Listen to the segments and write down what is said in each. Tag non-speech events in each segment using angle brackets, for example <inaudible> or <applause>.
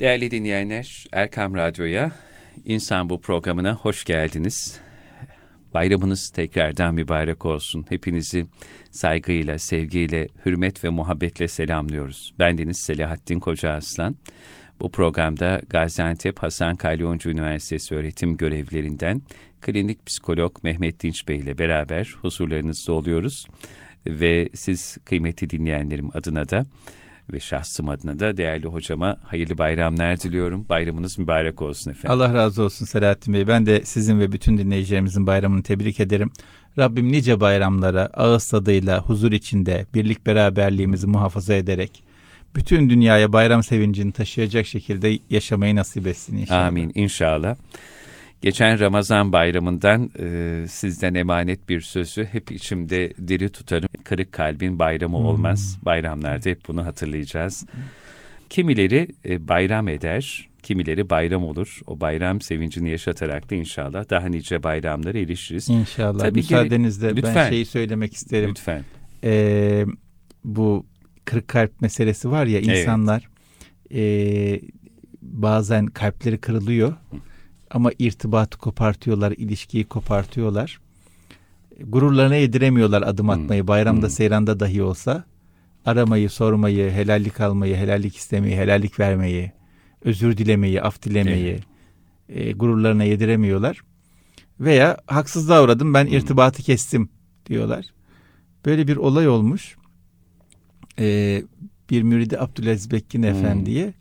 Değerli dinleyenler, Erkam Radyo'ya, İnsan Bu programına hoş geldiniz. Bayramınız tekrardan mübarek olsun. Hepinizi saygıyla, sevgiyle, hürmet ve muhabbetle selamlıyoruz. Bendeniz Selahattin Koca Aslan. Bu programda Gaziantep Hasan Kalyoncu Üniversitesi öğretim görevlerinden klinik psikolog Mehmet Dinç Bey ile beraber huzurlarınızda oluyoruz. Ve siz kıymetli dinleyenlerim adına da ve şahsım adına da değerli hocama hayırlı bayramlar diliyorum. Bayramınız mübarek olsun efendim. Allah razı olsun Selahattin Bey. Ben de sizin ve bütün dinleyicilerimizin bayramını tebrik ederim. Rabbim nice bayramlara ağız tadıyla, huzur içinde, birlik beraberliğimizi muhafaza ederek bütün dünyaya bayram sevincini taşıyacak şekilde yaşamayı nasip etsin inşallah. Amin inşallah. Geçen Ramazan bayramından e, sizden emanet bir sözü hep içimde diri tutarım. Kırık kalbin bayramı Hmm. olmaz. Bayramlarda hep bunu hatırlayacağız. Kimileri e, bayram eder, kimileri bayram olur. O bayram sevincini yaşatarak da inşallah daha nice bayramlara erişiriz. İnşallah. Tabii Müsaadenizle ben lütfen. şeyi söylemek isterim. Lütfen. Ee, bu kırık kalp meselesi var ya Evet. insanlar ee, bazen kalpleri kırılıyor ama irtibatı kopartıyorlar, ilişkiyi kopartıyorlar. Gururlarına yediremiyorlar adım Hmm. atmayı. Bayramda, Hmm. seyranda dahi olsa aramayı, sormayı, helallik almayı, helallik istemeyi, helallik vermeyi, özür dilemeyi, af dilemeyi e, gururlarına yediremiyorlar. Veya haksızlığa uğradım ben Hmm. irtibatı kestim diyorlar. Böyle bir olay olmuş. Ee, bir müridi Abdülaziz Bekkin Hmm. Efendi'ye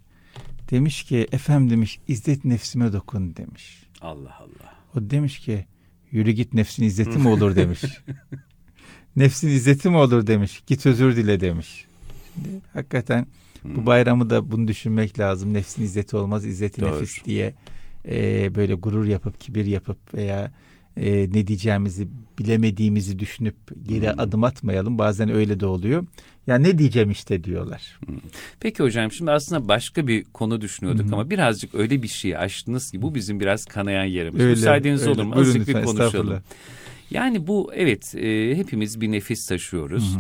demiş ki efendim demiş izzet nefsime dokun demiş. Allah Allah. O demiş ki yürü git nefsin izzeti mi olur demiş. <laughs> nefsin izzeti mi olur demiş. Git özür dile demiş. Şimdi hakikaten Hmm. bu bayramı da bunu düşünmek lazım. Nefsin izzeti olmaz, izzeti Doğru. nefis diye e, böyle gurur yapıp, kibir yapıp veya e, ne diyeceğimizi bilemediğimizi düşünüp geri Hmm. adım atmayalım. Bazen öyle de oluyor. Ya ne diyeceğim işte diyorlar. Peki hocam şimdi aslında başka bir konu düşünüyorduk hı. ama birazcık öyle bir şey açtınız ki bu bizim biraz kanayan yerimiz. Öyle, Müsaadeniz öyle. olur mu? Buyurun Azıcık bir konuşalım. Yani bu evet e, hepimiz bir nefis taşıyoruz.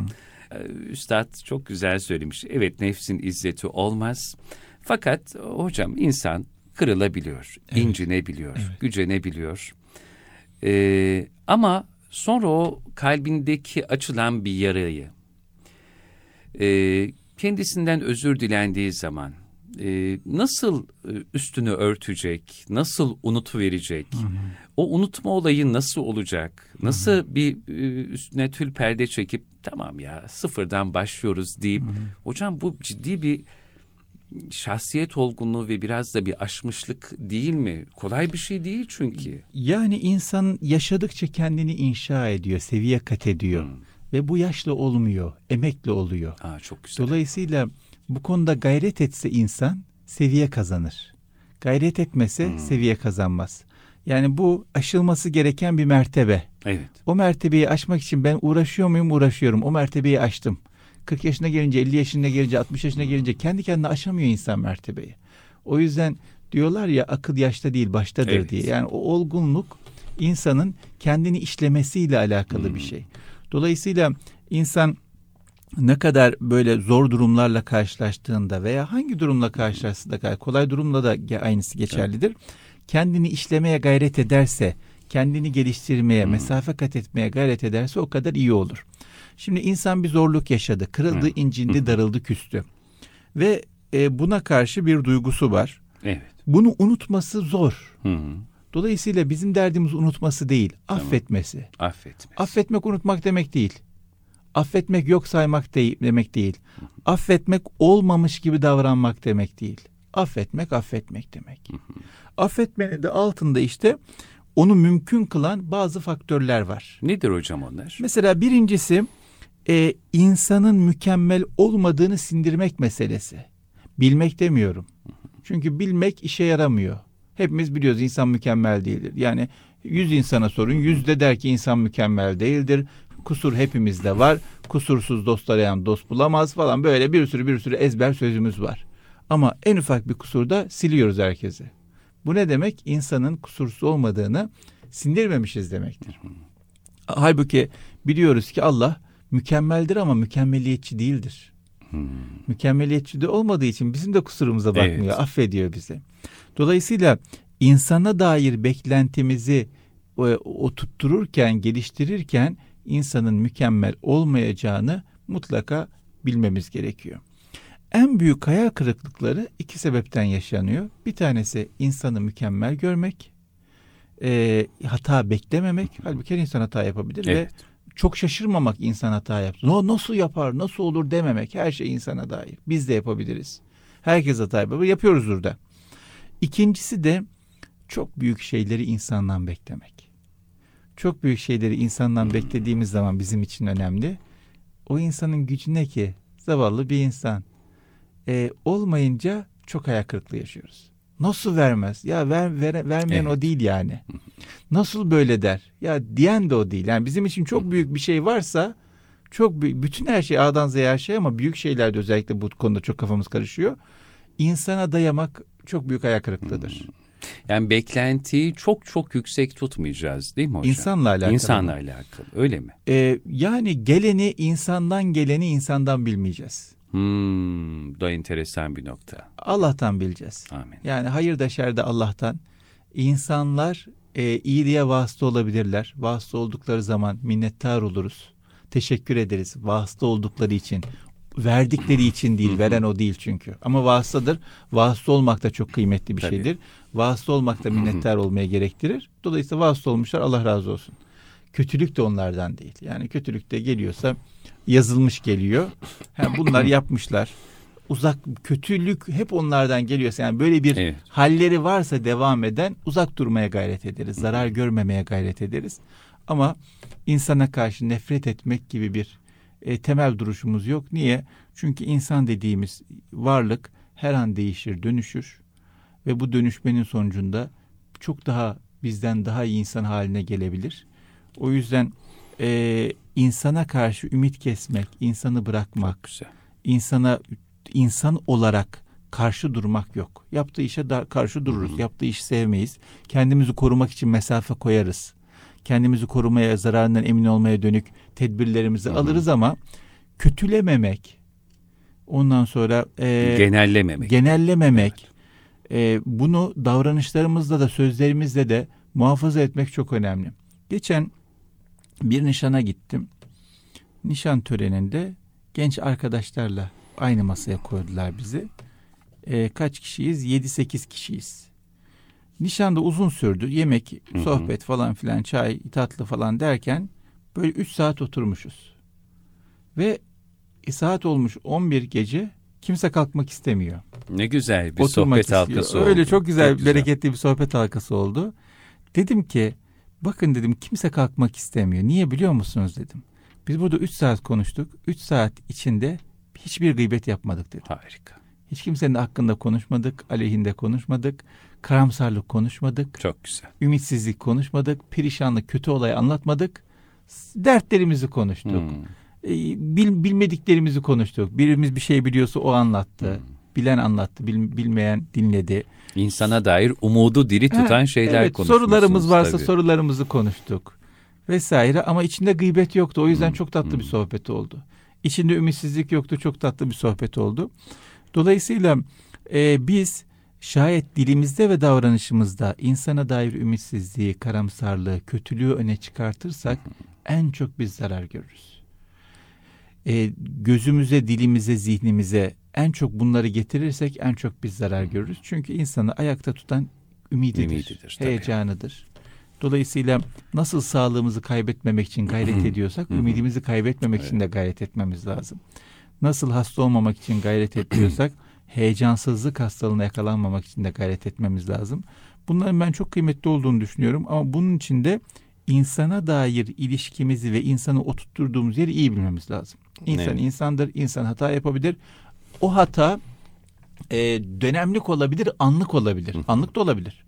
E, Üstad çok güzel söylemiş. Evet nefsin izzeti olmaz. Fakat hocam insan kırılabiliyor, Evet. incinebiliyor, Evet. gücenebiliyor. E, ama sonra o kalbindeki açılan bir yarayı e, kendisinden özür dilendiği zaman e, nasıl e, üstünü örtecek, nasıl unutuverecek, Hı hı. o unutma olayı nasıl olacak, nasıl bir e, üstüne tül perde çekip tamam ya sıfırdan başlıyoruz deyip Hı hı. hocam bu ciddi bir şahsiyet olgunluğu ve biraz da bir aşmışlık değil mi? Kolay bir şey değil çünkü. Yani insan yaşadıkça kendini inşa ediyor, seviye kat ediyor. Hmm. Ve bu yaşla olmuyor, emekle oluyor. Aa, çok güzel. Dolayısıyla bu konuda gayret etse insan seviye kazanır. Gayret etmese Hmm. seviye kazanmaz. Yani bu aşılması gereken bir mertebe. Evet. O mertebeyi aşmak için ben uğraşıyor muyum? Uğraşıyorum. O mertebeyi aştım. 40 yaşına gelince, 50 yaşına gelince, 60 yaşına gelince kendi kendine aşamıyor insan mertebeyi. O yüzden diyorlar ya akıl yaşta değil baştadır Evet. diye. Yani o olgunluk insanın kendini işlemesiyle alakalı Hmm. bir şey. Dolayısıyla insan ne kadar böyle zor durumlarla karşılaştığında veya hangi durumla karşılaştığında kolay durumla da aynısı geçerlidir. Kendini işlemeye gayret ederse, kendini geliştirmeye, Hmm. mesafe kat etmeye gayret ederse o kadar iyi olur. Şimdi insan bir zorluk yaşadı, kırıldı, Hı. incindi, darıldı, küstü. Ve e, buna karşı bir duygusu var. Evet. Bunu unutması zor. Hı hı. Dolayısıyla bizim derdimiz unutması değil, Tamam. affetmesi. Affetmez. Affetmek unutmak demek değil. Affetmek yok saymak değil, demek değil. Affetmek olmamış gibi davranmak demek değil. Affetmek affetmek demek. Affetmenin de altında işte onu mümkün kılan bazı faktörler var. Nedir hocam onlar? Mesela birincisi e, insanın mükemmel olmadığını sindirmek meselesi. Bilmek demiyorum. Çünkü bilmek işe yaramıyor. Hepimiz biliyoruz insan mükemmel değildir. Yani yüz insana sorun, yüz de der ki insan mükemmel değildir. Kusur hepimizde var. Kusursuz dost arayan dost bulamaz falan böyle bir sürü bir sürü ezber sözümüz var. Ama en ufak bir kusurda siliyoruz herkesi. Bu ne demek? İnsanın kusursuz olmadığını sindirmemişiz demektir. Halbuki biliyoruz ki Allah mükemmeldir ama mükemmeliyetçi değildir. Hmm. Mükemmeliyetçi de olmadığı için bizim de kusurumuza bakmıyor. Evet. Affediyor bizi. Dolayısıyla insana dair beklentimizi e, oturttururken, geliştirirken insanın mükemmel olmayacağını mutlaka bilmemiz gerekiyor. En büyük hayal kırıklıkları iki sebepten yaşanıyor. Bir tanesi insanı mükemmel görmek, e, hata beklememek. Halbuki her insan hata yapabilir Evet. ve çok şaşırmamak insan hata yaptı. No, nasıl yapar, nasıl olur dememek. Her şey insana dair. Biz de yapabiliriz. Herkes hata yapabilir. Yapıyoruzdur da. İkincisi de çok büyük şeyleri insandan beklemek. Çok büyük şeyleri insandan beklediğimiz zaman bizim için önemli. O insanın gücü ne ki? Zavallı bir insan. E, olmayınca çok hayal kırıklığı yaşıyoruz. Nasıl vermez? Ya ver, ver vermeyen Evet. o değil yani. Nasıl böyle der? Ya diyen de o değil. Yani bizim için çok büyük bir şey varsa çok büyük, bütün her şey A'dan Z'ye her şey ama büyük şeylerde özellikle bu konuda çok kafamız karışıyor. İnsana dayamak çok büyük hayal kırıklığıdır. Yani beklentiyi çok çok yüksek tutmayacağız değil mi hocam? İnsanla alakalı. İnsanla alakalı öyle mi? Ee, yani geleni insandan geleni insandan bilmeyeceğiz. Hmm, bu da enteresan bir nokta. Allah'tan bileceğiz. Amin. Yani hayır da şer de Allah'tan. İnsanlar e, iyiliğe vasıta olabilirler. Vasıta oldukları zaman minnettar oluruz. Teşekkür ederiz vasıta oldukları için. Verdikleri için değil, veren o değil çünkü. Ama vasıtadır. Vasıta olmak da çok kıymetli bir Tabii. şeydir. Vasıta olmak da minnettar olmaya gerektirir. Dolayısıyla vasıta olmuşlar Allah razı olsun. Kötülük de onlardan değil. Yani kötülük de geliyorsa yazılmış geliyor. Ha, bunlar yapmışlar. Uzak kötülük hep onlardan geliyorsa yani böyle bir Evet. halleri varsa devam eden uzak durmaya gayret ederiz. Zarar görmemeye gayret ederiz. Ama insana karşı nefret etmek gibi bir e, temel duruşumuz yok. Niye? Çünkü insan dediğimiz varlık her an değişir, dönüşür ve bu dönüşmenin sonucunda çok daha bizden daha iyi insan haline gelebilir. O yüzden e, insana karşı ümit kesmek, insanı bırakmak, güzel. insana insan olarak karşı durmak yok. Yaptığı işe da karşı dururuz. Yaptığı işi sevmeyiz. Kendimizi korumak için mesafe koyarız. Kendimizi korumaya, zararından emin olmaya dönük tedbirlerimizi alırız ama kötülememek, ondan sonra e, Genellememek. genellememek, e, bunu davranışlarımızda da sözlerimizde de muhafaza etmek çok önemli. Geçen bir nişana gittim. Nişan töreninde genç arkadaşlarla aynı masaya koydular bizi. E, kaç kişiyiz? 7-8 kişiyiz. Nişan da uzun sürdü. Yemek, hı. sohbet falan filan, çay, tatlı falan derken böyle 3 saat oturmuşuz. Ve e, saat olmuş 11 gece kimse kalkmak istemiyor. ne güzel bir Oturmak sohbet istiyor. halkası Öyle oldu. çok güzel, bereketli bir sohbet halkası oldu. Dedim ki bakın dedim kimse kalkmak istemiyor. Niye biliyor musunuz dedim. Biz burada 3 saat konuştuk. 3 saat içinde hiçbir gıybet yapmadık dedim. Harika. Hiç kimsenin hakkında konuşmadık, aleyhinde konuşmadık, karamsarlık konuşmadık, Çok güzel. ümitsizlik konuşmadık, perişanlık, kötü olay anlatmadık. Dertlerimizi konuştuk. Hmm. E, bil- bilmediklerimizi konuştuk. Birimiz bir şey biliyorsa o anlattı. Bilen anlattı, bil- bilmeyen dinledi. İnsana dair umudu diri tutan Ha, şeyler evet, konuşmuşsunuz. Sorularımız varsa tabii. sorularımızı konuştuk. Vesaire ama içinde gıybet yoktu. O yüzden Hmm, çok tatlı bir hmm. sohbet oldu. İçinde ümitsizlik yoktu. Çok tatlı bir sohbet oldu. Dolayısıyla e, biz şayet dilimizde ve davranışımızda insana dair ümitsizliği, karamsarlığı, kötülüğü öne çıkartırsak en çok biz zarar görürüz. E, gözümüze, dilimize, zihnimize en çok bunları getirirsek en çok biz zarar görürüz. Çünkü insanı ayakta tutan ümididir, Ümididir, heyecanıdır. Dolayısıyla nasıl sağlığımızı kaybetmemek için gayret ediyorsak, ümidimizi kaybetmemek için de gayret etmemiz lazım. Nasıl hasta olmamak için gayret <clears throat> ediyorsak, heyecansızlık hastalığına yakalanmamak için de gayret etmemiz lazım. Bunların ben çok kıymetli olduğunu düşünüyorum ama bunun için de insana dair ilişkimizi ve insanı oturtturduğumuz yeri iyi bilmemiz lazım. İnsan Evet. insandır, insan hata yapabilir. O hata e, dönemlik olabilir, anlık olabilir. Anlık da olabilir.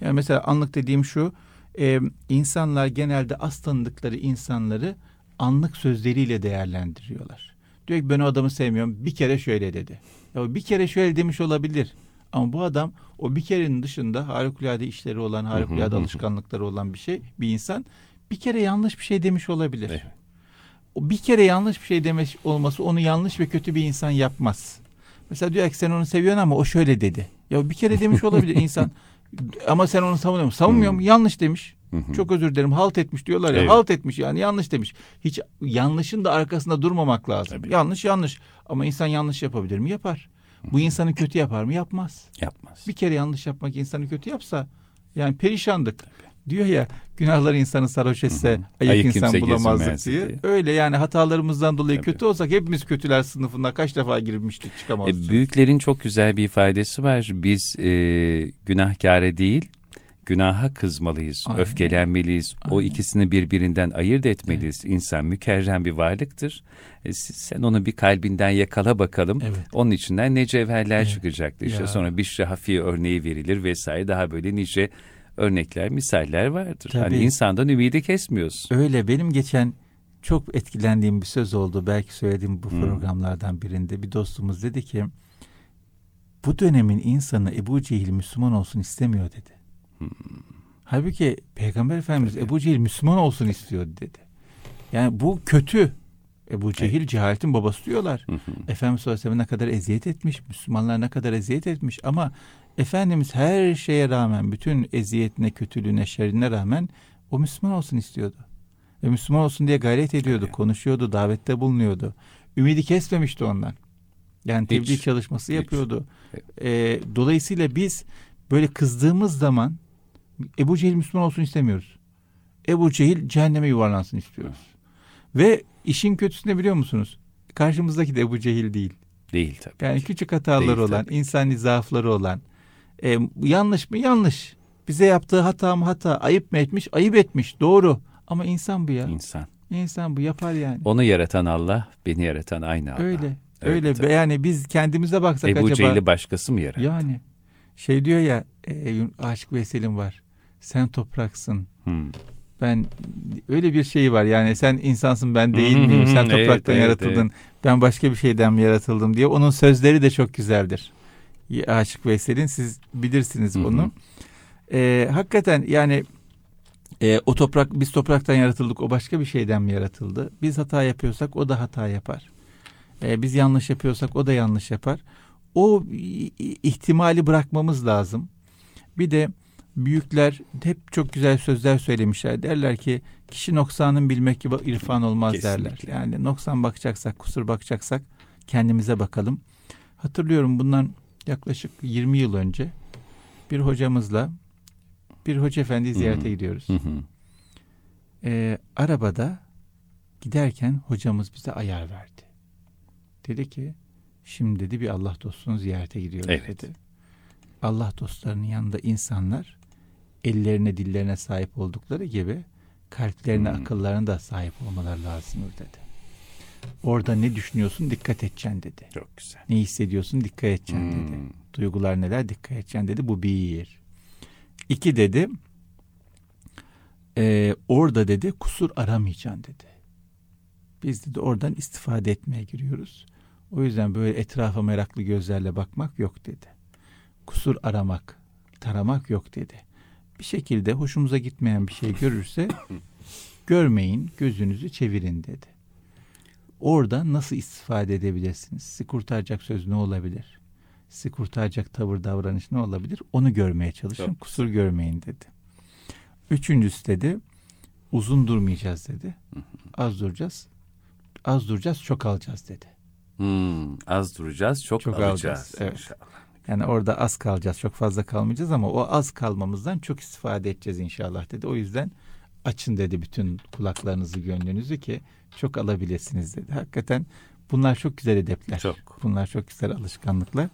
Yani mesela anlık dediğim şu, e, insanlar genelde az tanıdıkları insanları anlık sözleriyle değerlendiriyorlar. Diyor ki ben o adamı sevmiyorum, bir kere şöyle dedi. Ya bir kere şöyle demiş olabilir. Ama bu adam o bir kerenin dışında harikulade işleri olan, harikulade alışkanlıkları olan bir şey, bir insan bir kere yanlış bir şey demiş olabilir. Evet. Bir kere yanlış bir şey demiş olması onu yanlış ve kötü bir insan yapmaz. Mesela diyor ki sen onu seviyorsun ama o şöyle dedi. Ya bir kere demiş olabilir <laughs> insan. Ama sen onu savunuyor musun? Savunmuyor mu? Yanlış demiş. Çok özür dilerim. Halt etmiş diyorlar ya. Evet. Halt etmiş yani yanlış demiş. Hiç yanlışın da arkasında durmamak lazım. Tabii. Yanlış yanlış. Ama insan yanlış yapabilir mi? Yapar. Bu insanı kötü yapar mı? Yapmaz. Yapmaz. Bir kere yanlış yapmak insanı kötü yapsa yani perişandık. Diyor ya günahlar insanı sarhoş etse ayık, Ayık insan bulamazdık diye. diye. Öyle yani hatalarımızdan dolayı Tabii. kötü olsak hepimiz kötüler sınıfına kaç defa girmiştik E, çıkamazdık. büyüklerin çok güzel bir ifadesi var. Biz e, günahkâre değil, günaha kızmalıyız, Aynen. öfkelenmeliyiz. O Aynen. ikisini birbirinden ayırt etmeliyiz. İnsan mükerrem bir varlıktır. E, sen onu bir kalbinden yakala bakalım. Evet. Onun içinden ne cevherler Evet. çıkacaktır. İşte Ya. sonra Bişri Hafiye örneği verilir vesaire. Daha böyle nice örnekler, misaller vardır. Tabii. Hani insandan ümidi kesmiyoruz. Öyle benim geçen çok etkilendiğim bir söz oldu. Belki söylediğim bu Hmm. programlardan birinde bir dostumuz dedi ki bu dönemin insanı Ebu Cehil Müslüman olsun istemiyor dedi. Hmm. Halbuki Peygamber Efendimiz Ebu Cehil Müslüman olsun istiyor dedi. Yani bu kötü. Ebu Cehil cehaletin babası diyorlar. Hı hı. Efendimiz sallallahu aleyhi ve sellem ne kadar eziyet etmiş, Müslümanlar ne kadar eziyet etmiş ama Efendimiz her şeye rağmen, bütün eziyetine, kötülüğüne, şerrine rağmen o Müslüman olsun istiyordu. Ve Müslüman olsun diye gayret ediyordu, Evet. konuşuyordu, davette bulunuyordu. Ümidi kesmemişti ondan. Yani Hiç. tebliğ çalışması Hiç. yapıyordu. Ee, dolayısıyla biz böyle kızdığımız zaman Ebu Cehil Müslüman olsun istemiyoruz. Ebu Cehil cehenneme yuvarlansın istiyoruz. Ve işin kötüsü ne biliyor musunuz? Karşımızdaki de Ebu Cehil değil. Değil tabii. Yani küçük hataları Değil olan, tabii. insani zaafları olan. E, yanlış mı? Yanlış. Bize yaptığı hata mı hata? Ayıp mı etmiş? Ayıp etmiş. Doğru. Ama insan bu ya. İnsan. İnsan bu yapar yani. Onu yaratan Allah, beni yaratan aynı Allah. Öyle. Öyle Öyle. Yani biz kendimize baksak Ebu acaba. Cehil'i başkası mı yarattı? Yani şey diyor ya e, Aşık Veysel'in var. Sen topraksın. Hmm. Ben öyle bir şey var yani sen insansın ben değil miyim? <laughs> Sen Evet, topraktan evet, yaratıldın. Ben başka bir şeyden mi yaratıldım diye. Onun sözleri de çok güzeldir. Aşık Veysel'in siz bilirsiniz Hı hı. bunu. Ee, hakikaten yani e, o toprak biz topraktan yaratıldık o başka bir şeyden mi yaratıldı? Biz hata yapıyorsak o da hata yapar. Ee, biz yanlış yapıyorsak o da yanlış yapar. O ihtimali bırakmamız lazım. Bir de büyükler hep çok güzel sözler söylemişler. Derler ki kişi noksanın bilmek gibi irfan olmaz Kesinlikle. derler. Yani noksan bakacaksak, kusur bakacaksak kendimize bakalım. Hatırlıyorum bundan yaklaşık 20 yıl önce bir hocamızla bir hoca efendi ziyarete Hı hı. gidiyoruz. Hı hı. Ee, arabada giderken hocamız bize ayar verdi. Dedi ki şimdi dedi bir Allah dostunu ziyarete gidiyoruz Evet. dedi. Allah dostlarının yanında insanlar ellerine dillerine sahip oldukları gibi kalplerine Hmm. akıllarına da sahip olmaları lazımdır dedi. Orada ne düşünüyorsun dikkat edeceksin dedi. Çok güzel. Ne hissediyorsun dikkat edeceksin Hmm. dedi. Duygular neler dikkat edeceksin dedi. Bu bir. İki dedi. e, orada dedi kusur aramayacaksın dedi. Biz dedi oradan istifade etmeye giriyoruz. O yüzden böyle etrafa meraklı gözlerle bakmak yok dedi. Kusur aramak, taramak yok dedi. Bir şekilde hoşumuza gitmeyen bir şey görürse <laughs> görmeyin, gözünüzü çevirin dedi. Orada nasıl istifade edebilirsiniz? Sizi kurtaracak söz ne olabilir? Sizi kurtaracak tavır davranış ne olabilir? Onu görmeye çalışın. Çok kusur görmeyin dedi. Üçüncüsü dedi uzun durmayacağız dedi. Az duracağız. Az duracağız çok alacağız dedi. Hmm, az duracağız, çok, Çok alacağız. alacağız, evet. İnşallah. Yani orada az kalacağız. Çok fazla kalmayacağız ama o az kalmamızdan çok istifade edeceğiz inşallah dedi. O yüzden açın dedi bütün kulaklarınızı gönlünüzü ki çok alabilirsiniz dedi. Hakikaten bunlar çok güzel edepler. Çok. Bunlar çok güzel alışkanlıklar.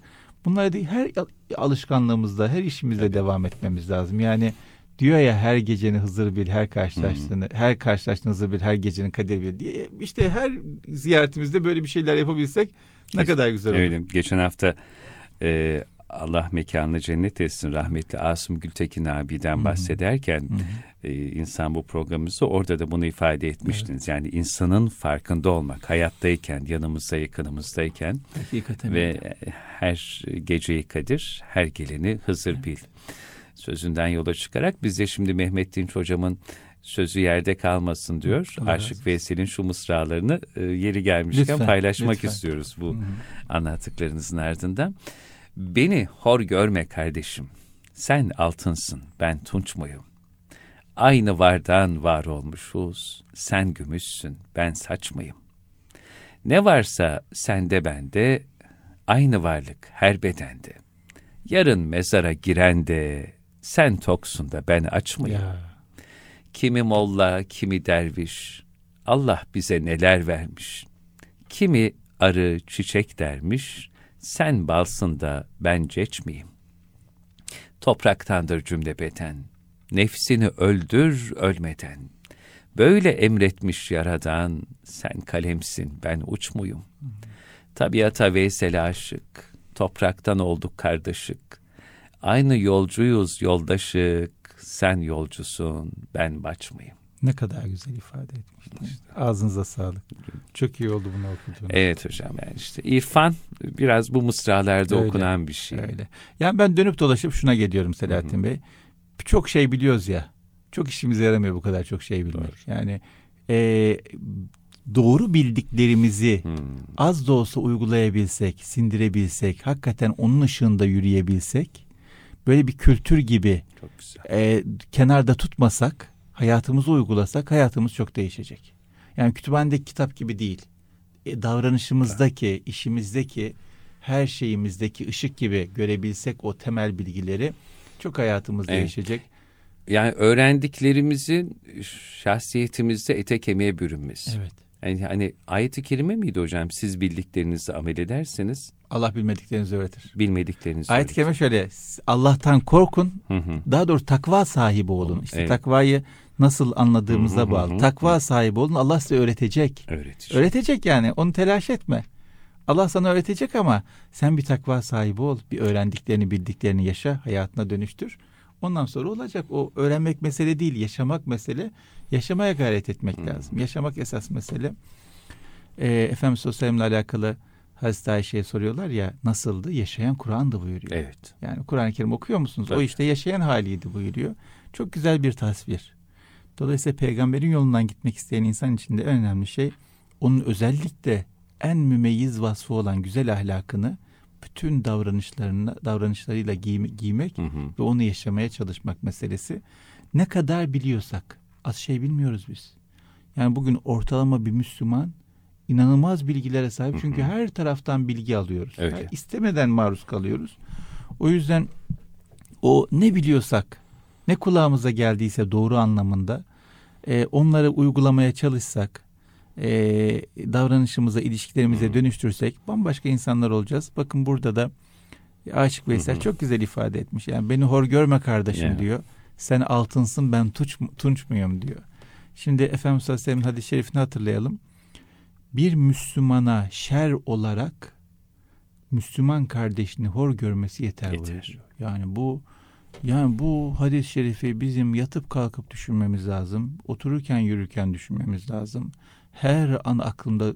Bunlar da her alışkanlığımızda, her işimizde devam etmemiz lazım. Yani diyor ya her gecenin Hızır bil, her karşılaştığını, her karşılaştığın Hızır bil, her gecenin kader bil diye. İşte her ziyaretimizde böyle bir şeyler yapabilsek ne kadar güzel olur. Öyle. Geçen hafta e, Allah mekanını cennet etsin rahmetli Asım Gültekin abiden Hı. bahsederken hı. e, insan bu programımızda orada da bunu ifade etmiştiniz. Yani insanın farkında olmak, hayattayken, yanımızda, yakınımızdayken Hakikaten ve öyle. e, her geceyi Kadir, her geleni Hızır bil sözünden yola çıkarak biz de şimdi Mehmet Dinç hocamın Sözü yerde kalmasın diyor. Allah Aşık Veysel'in şu mısralarını e, yeri gelmişken Lütfen, paylaşmak lütfen. istiyoruz bu Hı hı. anlattıklarınızın ardından. Beni hor görme kardeşim. Sen altınsın, ben tunç muyum? Aynı vardan var olmuşuz. Sen gümüşsün, ben saç mıyım? Ne varsa sende bende, aynı varlık her bedende. Yarın mezara giren de, sen toksun da ben aç mıyım? Ya. Kimi molla, kimi derviş. Allah bize neler vermiş. Kimi arı, çiçek dermiş. Sen balsın da ben ceç? Topraktandır cümle beden. Nefsini öldür ölmeden. Böyle emretmiş yaradan. Sen kalemsin ben uç? Tabiata Veysel aşık. Topraktan olduk kardeşik. Aynı yolcuyuz yoldaşık. Sen yolcusun, ben baç? Ne kadar güzel ifade etmişler. Ağzınıza sağlık. Çok iyi oldu bunu okuduğunuz. Evet hocam yani işte irfan biraz bu mısralarda Öyle, okunan bir şey. Öyle. Yani ben dönüp dolaşıp şuna geliyorum Selahattin Bey. Çok şey biliyoruz ya. Çok işimize yaramıyor bu kadar çok şey bilmek. Doğru. Yani e, doğru bildiklerimizi Hmm, az da olsa uygulayabilsek, sindirebilsek, hakikaten onun ışığında yürüyebilsek, böyle bir kültür gibi çok güzel. e, kenarda tutmasak, hayatımızı uygulasak hayatımız çok değişecek. Yani kütüphanedeki kitap gibi değil. E, davranışımızdaki, işimizdeki, her şeyimizdeki ışık gibi görebilsek o temel bilgileri çok hayatımız Evet. değişecek. Yani öğrendiklerimizin şahsiyetimizde ete kemiğe bürünmesi. Evet. Yani hani ayet-i kerime miydi hocam? Siz bildiklerinizi amel ederseniz Allah bilmediklerinizi öğretir. bilmediklerinizi Ayet-i kerime şöyle. Allah'tan korkun, Hı hı. daha doğrusu takva sahibi olun. İşte Evet. takvayı nasıl anladığımıza Hı hı hı bağlı. hı. Takva sahibi olun. Allah size öğretecek. Öğretici. Öğretecek yani. Onu telaş etme. Allah sana öğretecek ama sen bir takva sahibi ol. Bir öğrendiklerini, bildiklerini yaşa, hayatına dönüştür. Ondan sonra olacak. O öğrenmek mesele değil, yaşamak mesele. Yaşamaya gayret etmek Hmm. lazım. Yaşamak esas mesele. Ee, Efendimiz Sosyal'imle alakalı Hazreti Ayşe'ye soruyorlar ya nasıldı? Yaşayan Kur'an'dı buyuruyor. Evet. Yani Kur'an-ı Kerim okuyor musunuz? O Tabii. işte yaşayan haliydi buyuruyor. Çok güzel bir tasvir. Dolayısıyla peygamberin yolundan gitmek isteyen insan için de en önemli şey onun özellikle en mümeyyiz vasfı olan güzel ahlakını bütün davranışlarına davranışlarıyla giyme- giymek Hı hı. ve onu yaşamaya çalışmak meselesi. Ne kadar biliyorsak az şey bilmiyoruz biz. Yani bugün ortalama bir Müslüman inanılmaz bilgilere sahip. Çünkü Hı hı. her taraftan bilgi alıyoruz. Öyle. Yani istemeden maruz kalıyoruz. O yüzden o ne biliyorsak, ne kulağımıza geldiyse doğru anlamında e, onları uygulamaya çalışsak, e, davranışımıza, ilişkilerimize Hı. dönüştürsek bambaşka insanlar olacağız. Bakın burada da Aşık Veysel hı. çok güzel ifade etmiş. Yani beni hor görme kardeşim Ya. diyor. Sen altınsın ben tuç, tunç muyum diyor. Şimdi Efendimiz sallallahu aleyhi ve sellem'in hadis-i şerifini hatırlayalım. Bir Müslümana şer olarak Müslüman kardeşini hor görmesi yeter, Yeter. Yani bu yani bu hadis-i şerifi bizim yatıp kalkıp düşünmemiz lazım. Otururken yürürken düşünmemiz lazım. Her an aklımda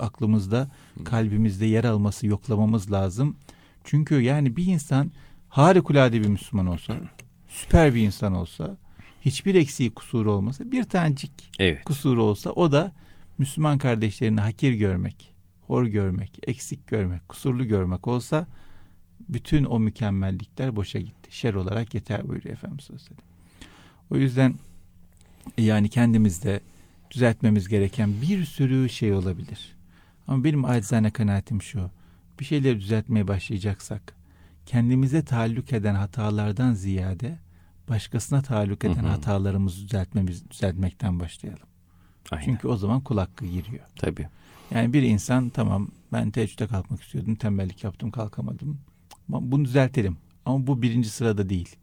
aklımızda, kalbimizde yer alması, yoklamamız lazım. Çünkü yani bir insan harikulade bir Müslüman olsa, süper bir insan olsa, hiçbir eksiği kusuru olmasa, bir tanecik Evet. kusuru olsa o da Müslüman kardeşlerini hakir görmek, hor görmek, eksik görmek, kusurlu görmek olsa bütün o mükemmellikler boşa gitti. Şer olarak yeter buyuruyor Efendimiz sallallahu aleyhi ve sellem. O yüzden yani kendimizde düzeltmemiz gereken bir sürü şey olabilir. Ama benim acizane kanaatim şu. Bir şeyleri düzeltmeye başlayacaksak kendimize taalluk eden hatalardan ziyade başkasına taalluk eden Hı hı. hatalarımızı düzeltmemiz düzeltmekten başlayalım. Aynen. Çünkü o zaman kul hakkı giriyor. Tabii. Yani bir insan tamam ben teheccüde kalkmak istiyordum, tembellik yaptım, kalkamadım. Bunu düzeltelim. Ama bu birinci sırada değil.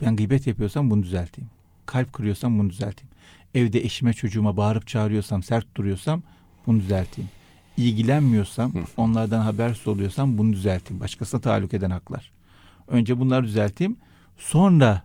Ben gıybet yapıyorsam bunu düzelteyim. Kalp kırıyorsam bunu düzelteyim. Evde eşime çocuğuma bağırıp çağırıyorsam, sert duruyorsam bunu düzelteyim. İlgilenmiyorsam, onlardan habersiz oluyorsam bunu düzelteyim. Başkasına taalluk eden haklar. Önce bunları düzelteyim. Sonra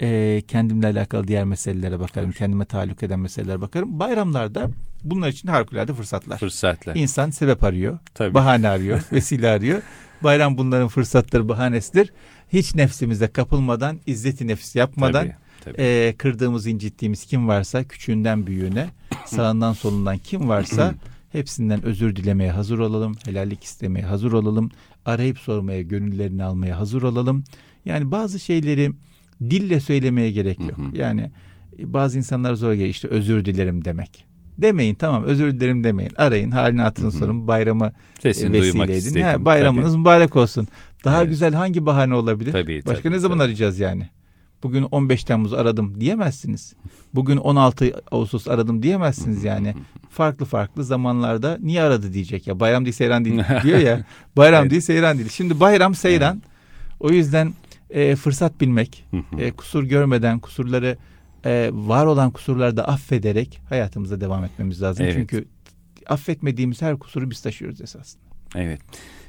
e, kendimle alakalı diğer meselelere bakarım. Kendime taalluk eden meselelere bakarım. Bayramlarda bunlar için harikulade fırsatlar. Fırsatlar. İnsan sebep arıyor, Tabii. bahane arıyor, <laughs> vesile arıyor. Bayram bunların fırsatları, bahanesidir. Hiç nefsimize kapılmadan, izzeti nefis yapmadan, Tabii. e, kırdığımız, incittiğimiz kim varsa küçüğünden büyüğüne, sağından solundan kim varsa <clears throat> hepsinden özür dilemeye hazır olalım, helallik istemeye hazır olalım, arayıp sormaya, gönüllerini almaya hazır olalım. Yani bazı şeyleri dille söylemeye gerek yok. Yani bazı insanlar zor geliyor işte özür dilerim demek. Demeyin tamam özür dilerim demeyin. Arayın halini hatırını sorun bayramı Sesini vesile edin. Ha, bayramınız mübarek olsun. Daha Evet. güzel hangi bahane olabilir? Tabii, Başka tabii, ne zaman tabii. arayacağız yani? Bugün 15 Temmuz aradım diyemezsiniz. Bugün 16 Ağustos aradım diyemezsiniz yani. Farklı farklı zamanlarda niye aradı diyecek ya. Bayram değil seyran değil <laughs> diyor ya. Bayram Evet. değil seyran değil. Şimdi bayram seyran. O yüzden e, fırsat bilmek, e, kusur görmeden kusurları e, var olan kusurları da affederek hayatımıza devam etmemiz lazım. Evet. Çünkü affetmediğimiz her kusuru biz taşıyoruz esasında. Evet.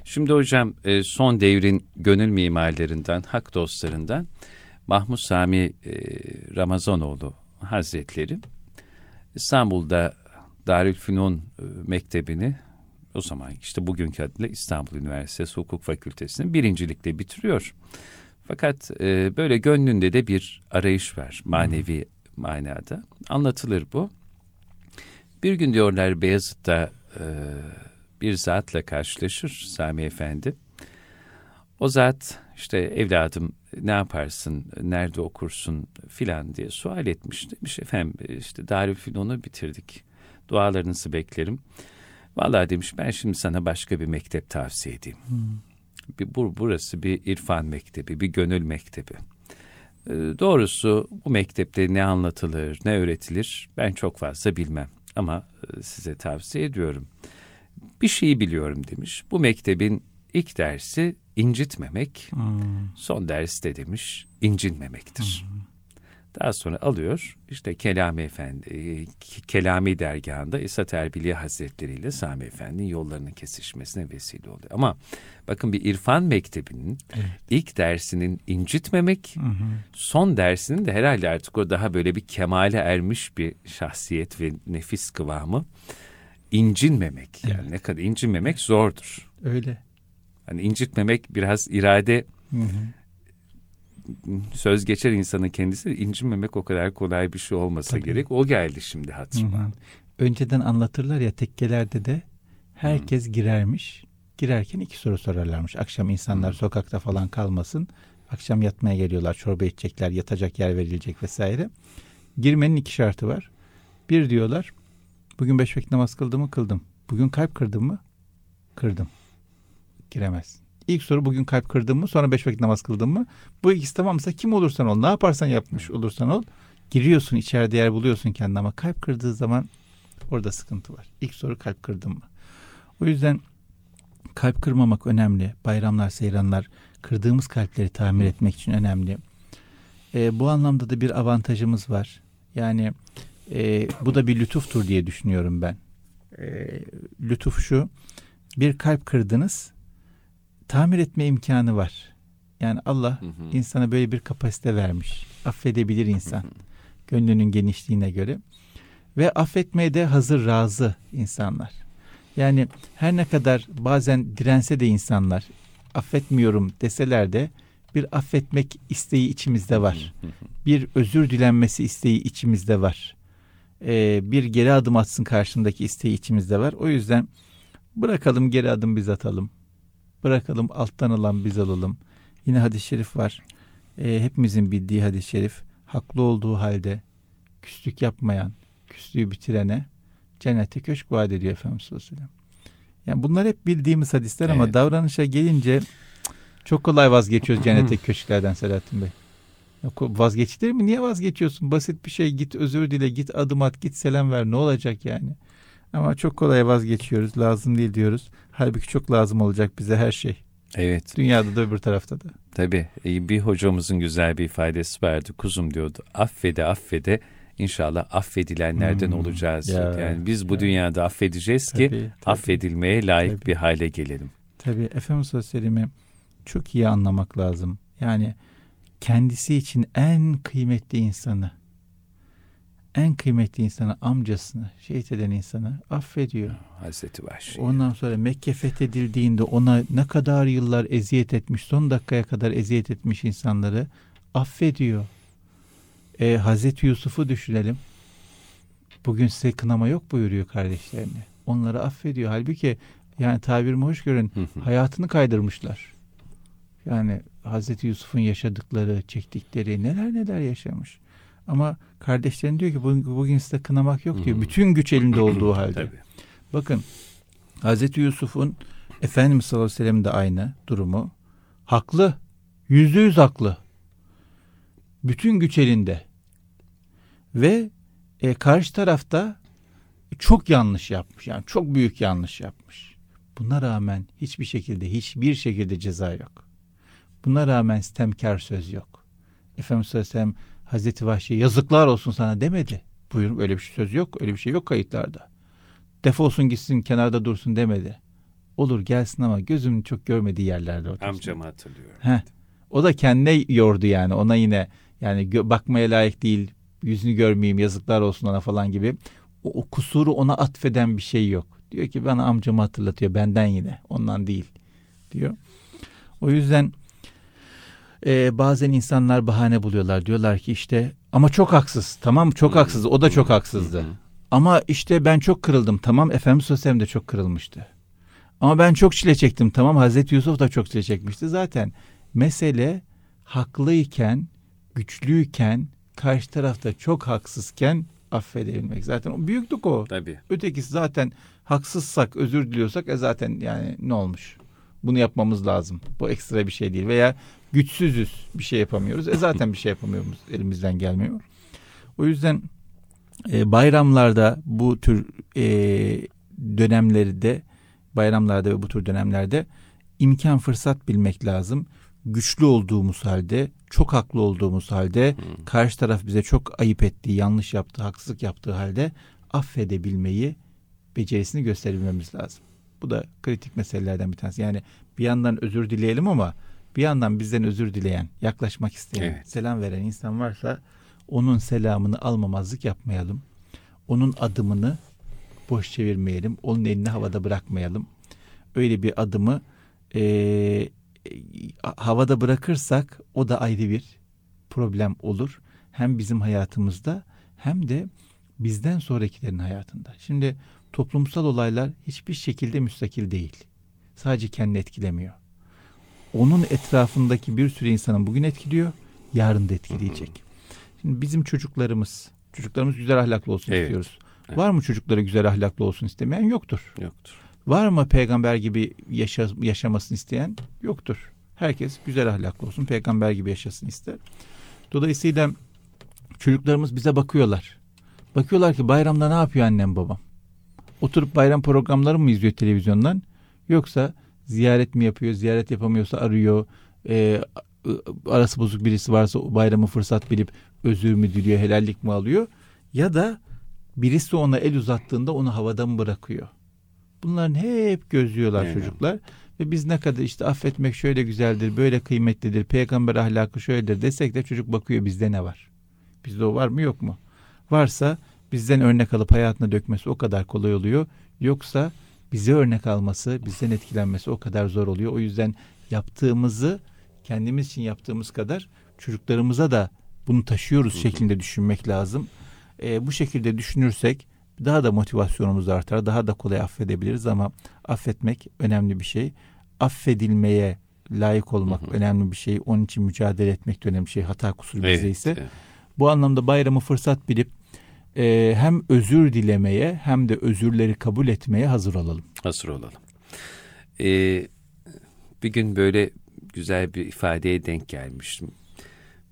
Şimdi hocam e, son devrin gönül mimarlarından, hak dostlarından Mahmut Sami e, Ramazanoğlu Hazretleri İstanbul'da Darülfünun e, Mektebi'ni o zaman işte bugünkü adıyla İstanbul Üniversitesi Hukuk Fakültesini birincilikle bitiriyor. Fakat e, böyle gönlünde de bir arayış var manevi manada. Anlatılır bu. Bir gün diyorlar Beyazıt'ta e, bir zatla karşılaşır Sami Efendi. O zat işte evladım ne yaparsın, nerede okursun filan diye sual etmiş. Demiş efendim işte Darülfünun'u bitirdik. Dualarınızı beklerim. Vallahi demiş ben şimdi sana başka bir mektep tavsiye edeyim. Bir, bu, burası bir irfan mektebi, bir gönül mektebi. Ee, doğrusu bu mektepte ne anlatılır, ne öğretilir ben çok fazla bilmem. Ama e, size tavsiye ediyorum. Bir şeyi biliyorum demiş. Bu mektebin ilk dersi incitmemek, son dersi de demiş incinmemektir. Daha sonra alıyor işte Kelami Efendi, Kelami dergahında Esat Erbili Hazretleri ile Sami Efendi'nin yollarının kesişmesine vesile oluyor. Ama bakın bir irfan mektebinin ilk dersinin incitmemek, son dersinin de herhalde artık o daha böyle bir kemale ermiş bir şahsiyet ve nefis kıvamı incinmemek. Yani ne kadar incinmemek zordur. Öyle. Hani incitmemek biraz irade Hı hı. Söz geçer insanın kendisi incinmemek o kadar kolay bir şey olmasa Tabii. gerek. O geldi şimdi Hı hatırıma. hı. Önceden anlatırlar ya tekkelerde de herkes girermiş. Girerken iki soru sorarlarmış. Akşam insanlar sokakta falan kalmasın. Akşam yatmaya geliyorlar. Çorba içecekler. Yatacak yer verilecek vesaire. Girmenin iki şartı var. Bir diyorlar. Bugün beş vakit namaz kıldım mı? Kıldım. Bugün kalp kırdım mı? Kırdım. Giremezsin. İlk soru bugün kalp kırdın mı? Sonra beş vakit namaz kıldın mı? Bu ikisi tamamsa kim olursan ol. Ne yaparsan yapmış olursan ol. Giriyorsun içeride yer buluyorsun kendine ama kalp kırdığı zaman orada sıkıntı var. İlk soru kalp kırdın mı? O yüzden kalp kırmamak önemli. Bayramlar, seyranlar kırdığımız kalpleri tamir etmek için önemli. Ee, bu anlamda da bir avantajımız var. Yani e, bu da bir lütuftur diye düşünüyorum ben. E, lütuf şu. Bir kalp kırdınız. Tamir etme imkanı var. Yani Allah Hı hı. insana böyle bir kapasite vermiş. Affedebilir insan. Gönlünün genişliğine göre. Ve affetmeye de hazır razı insanlar. Yani her ne kadar bazen dirense de insanlar affetmiyorum deseler de bir affetmek isteği içimizde var. Bir özür dilenmesi isteği içimizde var. Ee, bir geri adım atsın karşındaki isteği içimizde var. O yüzden bırakalım geri adım biz atalım. Bırakalım alttan alan biz alalım. Yine hadis-i şerif var. Ee, hepimizin bildiği hadis-i şerif. Haklı olduğu halde küslük yapmayan, küslüğü bitirene cennete köşk vaat ediyor Efendimiz sallallahu aleyhi ve sellem. Yani bunlar hep bildiğimiz hadisler ama Evet. davranışa gelince çok kolay vazgeçiyoruz cennete <clears throat> köşklerden Selahattin Bey. Yok, vazgeçilir mi? Niye vazgeçiyorsun? Basit bir şey git özür dile, git adım at, git selam ver. Ne olacak yani? Ama çok kolay vazgeçiyoruz. Lazım değil diyoruz. Halbuki çok lazım olacak bize her şey. Evet Dünyada da öbür tarafta da. tabii E, bir hocamızın güzel bir ifadesi vardı. Kuzum diyordu affede affede inşallah affedilenlerden Hmm, olacağız. ya, yani biz bu ya. dünyada affedeceğiz ki Tabii, tabii. affedilmeye layık Tabii. bir hale gelelim. Tabii Efendimiz sallallahu aleyhi ve sellem'i çok iyi anlamak lazım. Yani kendisi için en kıymetli insanı, en kıymetli insanı, amcasını, şehit eden insanı affediyor. Hazreti Vahşi. Ondan sonra Mekke fethedildiğinde ona ne kadar yıllar eziyet etmiş, son dakikaya kadar eziyet etmiş insanları affediyor. E, Hazreti Yusuf'u düşünelim. Bugün size kınama yok buyuruyor kardeşlerine. Onları affediyor. Halbuki yani tabirimi hoş görün hayatını kaydırmışlar. Yani Hazreti Yusuf'un yaşadıkları, çektikleri neler neler yaşamış. Ama kardeşlerin diyor ki bugün, bugün size kınamak yok diyor. Bütün güç elinde <clears throat> olduğu halde. Tabii. Bakın Hazreti Yusuf'un Efendimiz sallallahu aleyhi ve sellem de aynı durumu. Haklı. Yüzde yüz haklı. Bütün güç elinde. Ve e, karşı tarafta çok yanlış yapmış. Yani çok büyük yanlış yapmış. Buna rağmen hiçbir şekilde, hiçbir şekilde ceza yok. Buna rağmen sistemkar söz yok. Efendimiz sallallahu aleyhi ve sellem Hazreti Vahşi yazıklar olsun sana demedi. Buyurun öyle bir söz yok. Öyle bir şey yok kayıtlarda. Defolsun gitsin kenarda dursun demedi. Olur gelsin ama gözümün çok görmediği yerlerde otursun. Amcamı hatırlıyorum. Heh. O da kendine yordu yani. Ona yine yani gö- bakmaya layık değil. Yüzünü görmeyeyim yazıklar olsun ona falan gibi. O, o kusuru ona atfeden bir şey yok. Diyor ki bana amcamı hatırlatıyor. Benden yine. Ondan değil. Diyor. O yüzden e, bazen insanlar bahane buluyorlar. Diyorlar ki işte ama çok haksız. Tamam çok haksız. O da çok haksızdı. Ama işte ben çok kırıldım. Tamam Efendimiz Sosyal'im de çok kırılmıştı. Ama ben çok çile çektim. Tamam Hazreti Yusuf da çok çile çekmişti. Zaten mesele haklıyken, güçlüyken, karşı tarafta çok haksızken affedebilmek. Zaten o büyüklük o. Tabii. Ötekisi zaten haksızsak, özür diliyorsak e zaten yani ne olmuş? Bunu yapmamız lazım. Bu ekstra bir şey değil. Veya güçsüzüz bir şey yapamıyoruz. E zaten bir şey yapamıyoruz. Elimizden gelmiyor. O yüzden e, bayramlarda bu tür e, dönemleri de bayramlarda ve bu tür dönemlerde imkan fırsat bilmek lazım. Güçlü olduğumuz halde, çok haklı olduğumuz halde, Hmm. karşı taraf bize çok ayıp ettiği, yanlış yaptığı, haksızlık yaptığı halde affedebilmeyi, becerisini gösterebilmemiz lazım. Bu da kritik meselelerden bir tanesi. Yani bir yandan özür dileyelim ama bir yandan bizden özür dileyen, yaklaşmak isteyen, Evet. selam veren insan varsa onun selamını almamazlık yapmayalım. Onun adımını boş çevirmeyelim. Onun elini havada bırakmayalım. Öyle bir adımı eee, havada bırakırsak o da ayrı bir problem olur. Hem bizim hayatımızda hem de bizden sonrakilerin hayatında. Şimdi toplumsal olaylar hiçbir şekilde müstakil değil. Sadece kendini etkilemiyor. Onun etrafındaki bir sürü insanın bugün etkiliyor, yarın da etkileyecek. Şimdi bizim çocuklarımız, çocuklarımız güzel ahlaklı olsun Evet. istiyoruz. Evet. Var mı çocukları güzel ahlaklı olsun istemeyen? Yoktur. Yoktur. Var mı peygamber gibi yaşa, yaşamasını isteyen? Yoktur. Herkes güzel ahlaklı olsun, peygamber gibi yaşasın ister. Dolayısıyla çocuklarımız bize bakıyorlar. Bakıyorlar ki bayramda ne yapıyor annem babam? Oturup bayram programları mı izliyor televizyondan? Yoksa ziyaret mi yapıyor? Ziyaret yapamıyorsa arıyor. Ee, arası bozuk birisi varsa bayramı fırsat bilip özür mü diliyor, helallik mi alıyor? Ya da birisi ona el uzattığında onu havada mı bırakıyor? Bunların hep gözlüyorlar Evet. çocuklar. Ve biz ne kadar işte affetmek şöyle güzeldir, böyle kıymetlidir, peygamber ahlakı şöyledir desek de çocuk bakıyor bizde ne var? Bizde o var mı yok mu? Varsa bizden örnek alıp hayatına dökmesi o kadar kolay oluyor. Yoksa bize örnek alması, bizden etkilenmesi o kadar zor oluyor. O yüzden yaptığımızı kendimiz için yaptığımız kadar çocuklarımıza da bunu taşıyoruz şeklinde düşünmek lazım. Ee, bu şekilde düşünürsek daha da motivasyonumuz artar, daha da kolay affedebiliriz ama affetmek önemli bir şey. Affedilmeye layık olmak önemli bir şey. Onun için mücadele etmek de önemli bir şey. Hata kusur bizde ise. evet. Bu anlamda bayramı fırsat bilip e, hem özür dilemeye hem de özürleri kabul etmeye hazır olalım. Hazır olalım. Ee, bir gün böyle güzel bir ifadeye denk gelmiştim.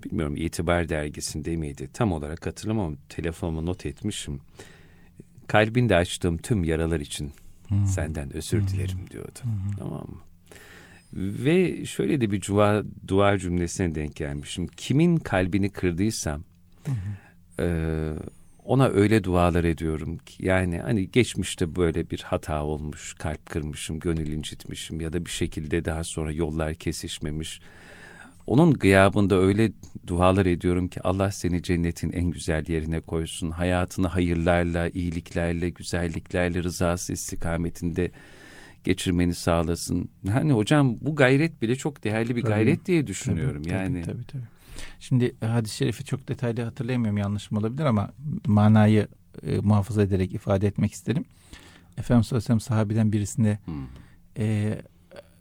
Bilmiyorum İtibar dergisinde miydi? Tam olarak hatırlamam ama telefonuma not etmişim. Kalbinde açtığım tüm yaralar için senden özür dilerim diyordu. Tamam mı? Ve şöyle de bir dua, dua cümlesine denk gelmişim. Kimin kalbini kırdıysam e, ona öyle dualar ediyorum ki yani hani geçmişte böyle bir hata olmuş, kalp kırmışım, gönül incitmişim ya da bir şekilde daha sonra yollar kesişmemiş. Onun gıyabında öyle dualar ediyorum ki Allah seni cennetin en güzel yerine koysun. Hayatını hayırlarla, iyiliklerle, güzelliklerle, rızası istikametinde geçirmeni sağlasın. Hani hocam bu gayret bile çok değerli bir Tabii. gayret diye düşünüyorum. Tabii, yani tabii, tabii, tabii. Şimdi e, hadis-i şerifi çok detaylı hatırlayamıyorum yanlışım olabilir ama manayı e, muhafaza ederek ifade etmek isterim. Efendimiz sallallahu aleyhi ve sellem sahabeden birisine Hmm. e,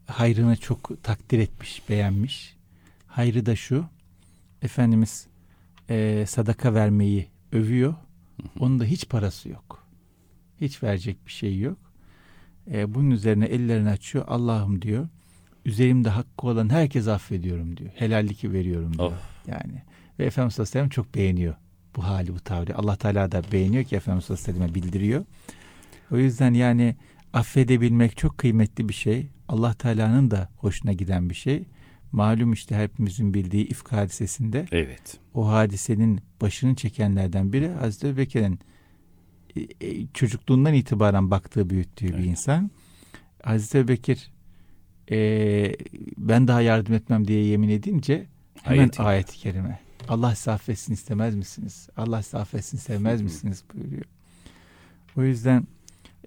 hayrını çok takdir etmiş, beğenmiş. Hayrı da şu, Efendimiz e, sadaka vermeyi övüyor. Onun da hiç parası yok. Hiç verecek bir şey yok. E, bunun üzerine ellerini açıyor. Allah'ım diyor, üzerimde hakkı olan herkes affediyorum diyor. Helallik veriyorum diyor. Of. Yani ve Efendimiz sallallahu aleyhi ve sellem çok beğeniyor bu hali, bu tavrı. Allah Teala da beğeniyor ki Efendimiz sallallahu aleyhi ve selleme bildiriyor. O yüzden yani affedebilmek çok kıymetli bir şey. Allah Teala'nın da hoşuna giden bir şey. Malum işte hepimizin bildiği ifk hadisesinde Evet. o hadisenin başını çekenlerden biri Hazreti Ebubekir'in e, e, çocukluğundan itibaren baktığı büyüttüğü bir Evet. insan. Hazreti Ebubekir e, ben daha yardım etmem diye yemin edince hemen Ayet-i ayet-i kerime. Allah sizi affetsin istemez misiniz? Allah sizi affetsin sevmez misiniz buyuruyor. O yüzden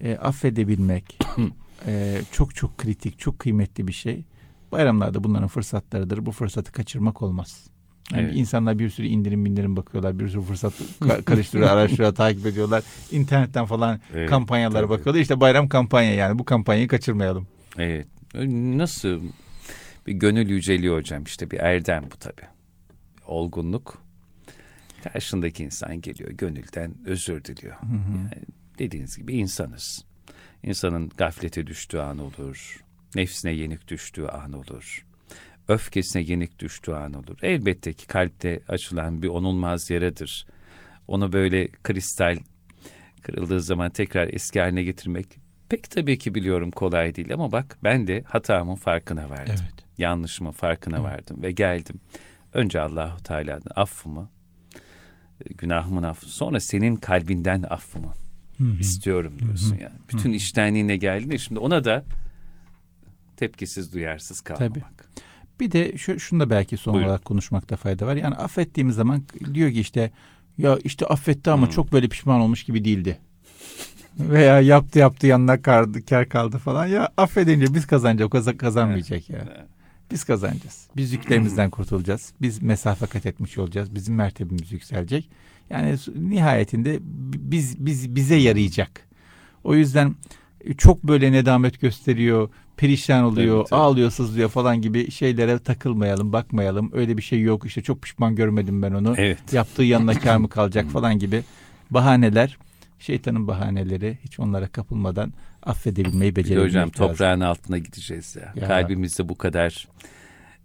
e, affedebilmek e, çok çok kritik, çok kıymetli bir şey. Bayramlarda bunların fırsatlarıdır. Bu fırsatı kaçırmak olmaz. Yani Evet. insanlar bir sürü indirim indirim bakıyorlar. Bir sürü fırsat ka- karıştırıyor, <laughs> araştırıyor, takip ediyorlar. İnternetten falan Evet, kampanyalara tabii. bakıyorlar. İşte bayram kampanya yani. Bu kampanyayı kaçırmayalım. Evet. Nasıl bir gönül yüceliyor hocam işte bir erdem bu tabii. Olgunluk. Karşındaki insan geliyor gönülden özür diliyor. Yani dediğiniz gibi insanız. İnsanın gaflete düştüğü an olur. Nefsine yenik düştüğü an olur. Öfkesine yenik düştüğü an olur. Elbette ki kalpte açılan bir onulmaz yaradır. Onu böyle kristal kırıldığı zaman tekrar eski haline getirmek pek tabii ki biliyorum kolay değil ama bak ben de hatamın farkına vardım. Evet. Yanlışımın farkına Evet. vardım ve geldim. Önce Allahu Teala'dan affımı, e, günahımın affı, sonra senin kalbinden affımı istiyorum diyorsun yani. Bütün iştenliğine geldiğinde şimdi ona da tepkisiz duyarsız kalmamak. Bir de şu, şunu da belki son Buyurun. olarak konuşmakta fayda var. Yani affettiğimiz zaman diyor ki işte ya işte affetti ama Hmm. çok böyle pişman olmuş gibi değildi. Veya yaptı yaptı yanına kaldı, kar kaldı falan. Ya affedince biz kazanacak, o kaz- kazanmayacak ya. Evet. Biz kazanacağız. Biz yüklerimizden <clears throat> kurtulacağız. Biz mesafe kat etmiş olacağız. Bizim mertebemiz yükselecek. Yani nihayetinde biz biz bize yarayacak. O yüzden çok böyle nedamet gösteriyor, perişan oluyor, Tabii, tabii. ağlıyor, sızlıyor falan gibi şeylere takılmayalım, bakmayalım. Öyle bir şey yok. İşte çok pişman görmedim ben onu. Evet. Yaptığı yanına kar mı <clears throat> kalacak falan gibi bahaneler, şeytanın bahaneleri hiç onlara kapılmadan affedebilmeyi becerebilmek hocam lazım. toprağın altına gideceğiz ya. Ya. Kalbimizde bu kadar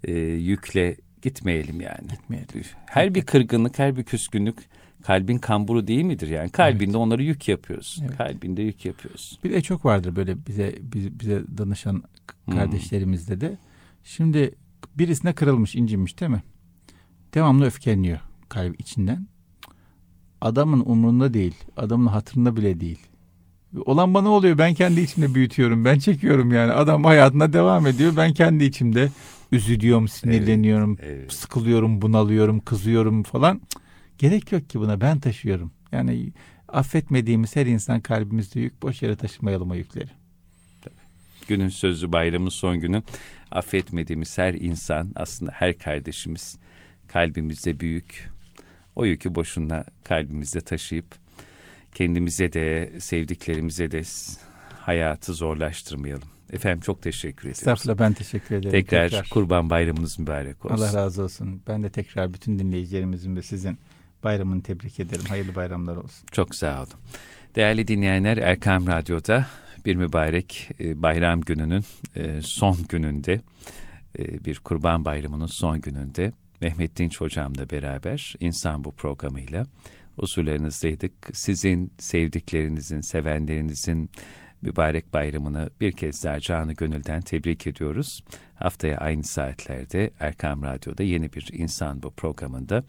e, yükle gitmeyelim yani. Gitmeyelim. Her bir kırgınlık, her bir küskünlük kalbin kamburu değil midir yani? Kalbinde onları yük yapıyorsun. Evet. Kalbinde yük yapıyorsun. Bir de çok vardır böyle bize bize, bize danışan Hmm. kardeşlerimizde de. Şimdi birisine kırılmış, incinmiş değil mi? Devamlı öfkeleniyor kalbi içinden. Adamın umrunda değil, adamın hatırında bile değil. Olan bana oluyor, ben kendi içimde büyütüyorum, ben çekiyorum yani. Adam hayatına devam ediyor, ben kendi içimde üzülüyorum, sinirleniyorum, Evet. sıkılıyorum, bunalıyorum, kızıyorum falan. Cık, Gerek yok ki buna, ben taşıyorum. Yani affetmediğimiz her insan kalbimizde yük, boş yere taşımayalım o yükleri. Günün sözü bayramın son günü affetmediğimiz her insan aslında her kardeşimiz kalbimizde büyük. O yükü boşuna kalbimizde taşıyıp kendimize de sevdiklerimize de hayatı zorlaştırmayalım. Efendim çok teşekkür ediyoruz. Estağfurullah ben teşekkür ederim. Tekrar, kurban bayramınız mübarek olsun. Allah razı olsun. Ben de tekrar bütün dinleyicilerimizin ve sizin bayramını tebrik ederim. Hayırlı bayramlar olsun. Çok sağ olun. Değerli dinleyenler Erkam Radyo'da bir mübarek e, bayram gününün e, son gününde e, bir kurban bayramının son gününde Mehmet Dinç hocamla beraber insan bu programıyla huzurlarınızdaydık. Sizin sevdiklerinizin, sevenlerinizin mübarek bayramını bir kez daha canı gönülden tebrik ediyoruz. Haftaya aynı saatlerde Erkam Radyo'da yeni bir insan bu programında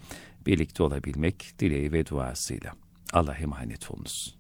birlikte olabilmek dileği ve duasıyla. Allah'a emanet olunuz.